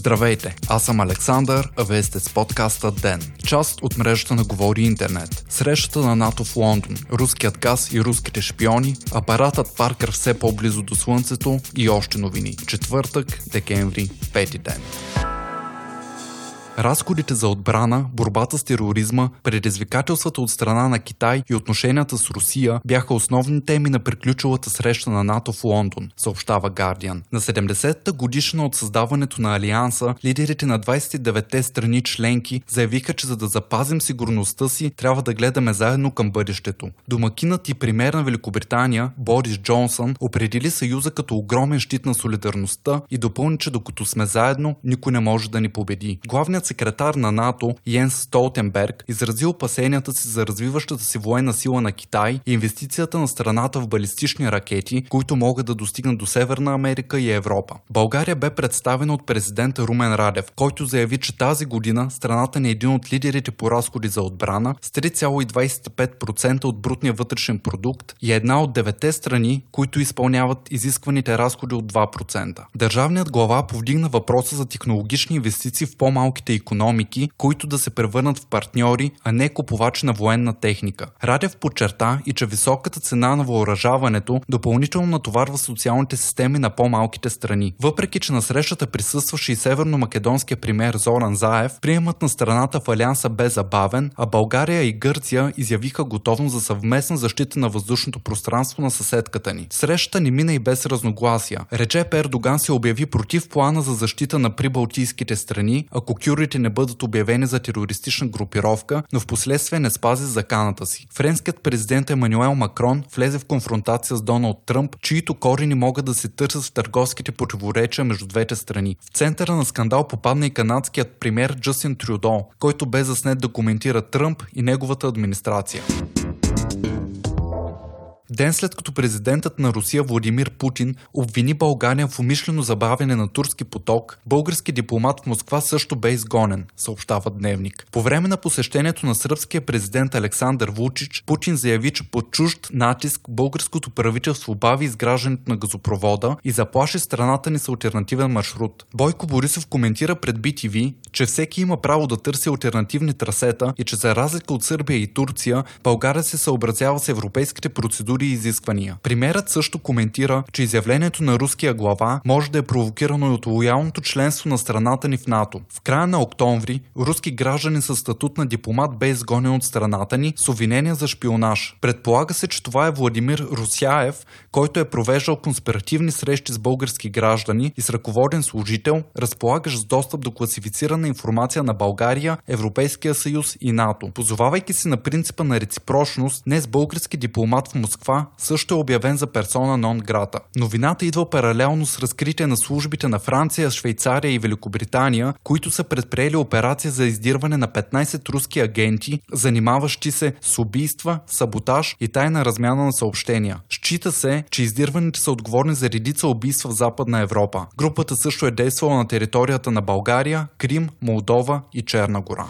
Здравейте, аз съм Александър, а вие сте с подкаста ДЕН, част от мрежата на Говори Интернет. Срещата на НАТО в Лондон, руският газ и руските шпиони, апаратът Паркър все по-близо до Слънцето и още новини. Четвъртък, декември, пети ден. Разходите за отбрана, борбата с тероризма, предизвикателствата от страна на Китай и отношенията с Русия бяха основни теми на приключилата среща на НАТО в Лондон, съобщава Guardian. На 70-та годишна от създаването на Алианса, лидерите на 29-те страни членки заявиха, че за да запазим сигурността си, трябва да гледаме заедно към бъдещето. Домакинът и пример на Великобритания, Борис Джонсън, определи Съюза като огромен щит на солидарността и допълни, че докато сме заедно, никой не може да ни победи. Главният секретар на НАТО Йенс Столтенберг изрази опасенията си за развиващата си военна сила на Китай и инвестицията на страната в балистични ракети, които могат да достигнат до Северна Америка и Европа. България бе представена от президента Румен Радев, който заяви, че тази година страната ни е един от лидерите по разходи за отбрана с 3,25% от брутния вътрешен продукт и една от девете страни, които изпълняват изискваните разходи от 2%. Държавният глава повдигна въпроса за технологични инвестиции в по-малките економики, които да се превърнат в партньори, а не купувачи на военна техника. Радев подчерта и че високата цена на въоръжаването допълнително натоварва социалните системи на по-малките страни. Въпреки, че на срещата присъстваше и северно-македонския премьер Зоран Заев, приемът на страната в Алианса бе забавен, а България и Гърция изявиха готовност за съвместна защита на въздушното пространство на съседката ни. Срещата ни мина и без разногласия. Реджеп Ердоган се обяви против плана за защита на прибалтийските страни, ако кюрите кюрдите не бъдат обявени за терористична групировка, но в последствие не спази заканата си. Френският президент Емануел Макрон влезе в конфронтация с Доналд Тръмп, чието корени могат да се търсят в търговските противоречия между двете страни. В центъра на скандал попадна и канадският премьер Джастин Трюдо, който бе заснет да коментира Тръмп и неговата администрация. Ден след като президентът на Русия Владимир Путин обвини България в умишлено забавяне на турски поток, български дипломат в Москва също бе изгонен, съобщава Дневник. По време на посещението на сръбския президент Александър Вучич, Путин заяви, че под чужд натиск българското правителство бави изграждането на газопровода и заплаши страната ни с альтернативен маршрут. Бойко Борисов коментира пред BTV, че всеки има право да търси альтернативни трасета и че за разлика от Сърбия и Турция, България се съобразява с европейските процедури процедури изисквания. Примерът също коментира, че изявлението на руския глава може да е провокирано и от лоялното членство на страната ни в НАТО. В края на октомври руски граждани с статут на дипломат бе изгонен от страната ни с обвинения за шпионаж. Предполага се, че това е Владимир Русяев, който е провеждал конспиративни срещи с български граждани и с ръководен служител, разполагащ с достъп до класифицирана информация на България, Европейския съюз и НАТО. Позовавайки се на принципа на реципрочност, днес български дипломат в Москва Москва също е обявен за персона нон грата. Новината идва паралелно с разкритие на службите на Франция, Швейцария и Великобритания, които са предприели операция за издирване на 15 руски агенти, занимаващи се с убийства, саботаж и тайна размяна на съобщения. Счита се, че издирваните са отговорни за редица убийства в Западна Европа. Групата също е действала на територията на България, Крим, Молдова и Черна гора.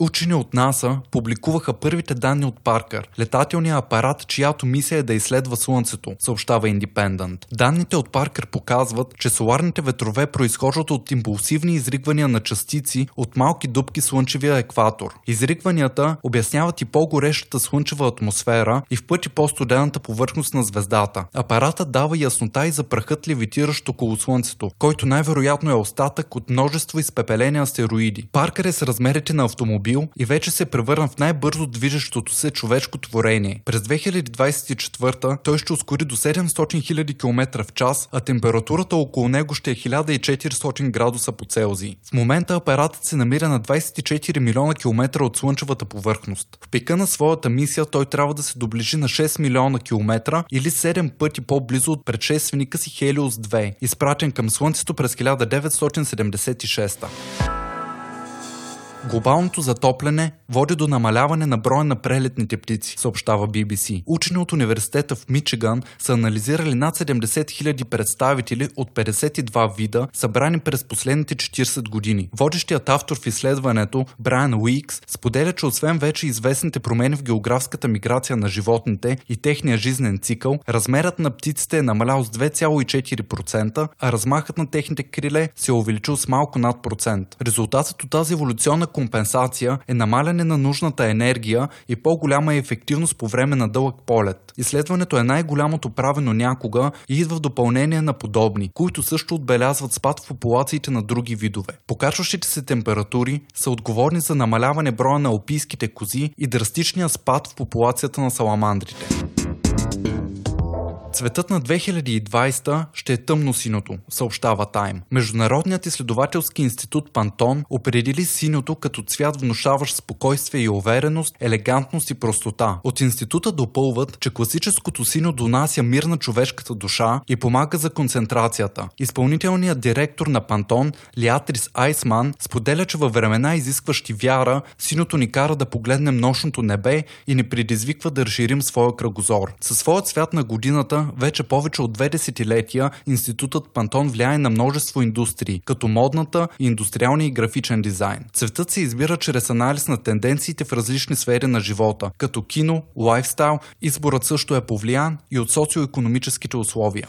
Учени от НАСА публикуваха първите данни от Паркър, летателния апарат, чиято мисия е да изследва Слънцето, съобщава Independent. Данните от Паркър показват, че соларните ветрове произхождат от импулсивни изригвания на частици от малки дубки слънчевия екватор. Изригванията обясняват и по-горещата слънчева атмосфера и в пъти по-студената повърхност на звездата. Апаратът дава яснота и за прахът левитиращ около Слънцето, който най-вероятно е остатък от множество изпепелени астероиди. Паркър е с размерите на автомобил автомобил и вече се превърна в най-бързо движещото се човешко творение. През 2024 той ще ускори до 700 000 км в час, а температурата около него ще е 1400 градуса по Целзий. В момента апаратът се намира на 24 милиона километра от слънчевата повърхност. В пика на своята мисия той трябва да се доближи на 6 милиона километра или 7 пъти по-близо от предшественика си Хелиос 2, изпратен към Слънцето през 1976. Глобалното затопляне води до намаляване на броя на прелетните птици, съобщава BBC. Учени от университета в Мичиган са анализирали над 70 000 представители от 52 вида, събрани през последните 40 години. Водещият автор в изследването, Брайан Уикс, споделя, че освен вече известните промени в географската миграция на животните и техния жизнен цикъл, размерът на птиците е намалял с 2,4%, а размахът на техните криле се е увеличил с малко над процент. Резултатът от тази еволюционна компенсация е намаляне на нужната енергия и по-голяма ефективност по време на дълъг полет. Изследването е най-голямото правено някога и идва в допълнение на подобни, които също отбелязват спад в популациите на други видове. Покачващите се температури са отговорни за намаляване броя на опийските кози и драстичния спад в популацията на саламандрите. Цветът на 2020 ще е тъмно синото, съобщава Тайм. Международният изследователски институт Пантон определи синьото като цвят внушаващ спокойствие и увереност, елегантност и простота. От института допълват, че класическото синьо донася мир на човешката душа и помага за концентрацията. Изпълнителният директор на Пантон, Лиатрис Айсман, споделя, че във времена изискващи вяра, синото ни кара да погледнем нощното небе и ни предизвиква да разширим своя кръгозор. Със своят цвят на годината вече повече от две десетилетия институтът Пантон влияе на множество индустрии, като модната, индустриалния и графичен дизайн. Цветът се избира чрез анализ на тенденциите в различни сфери на живота, като кино, лайфстайл, изборът също е повлиян и от социо-економическите условия.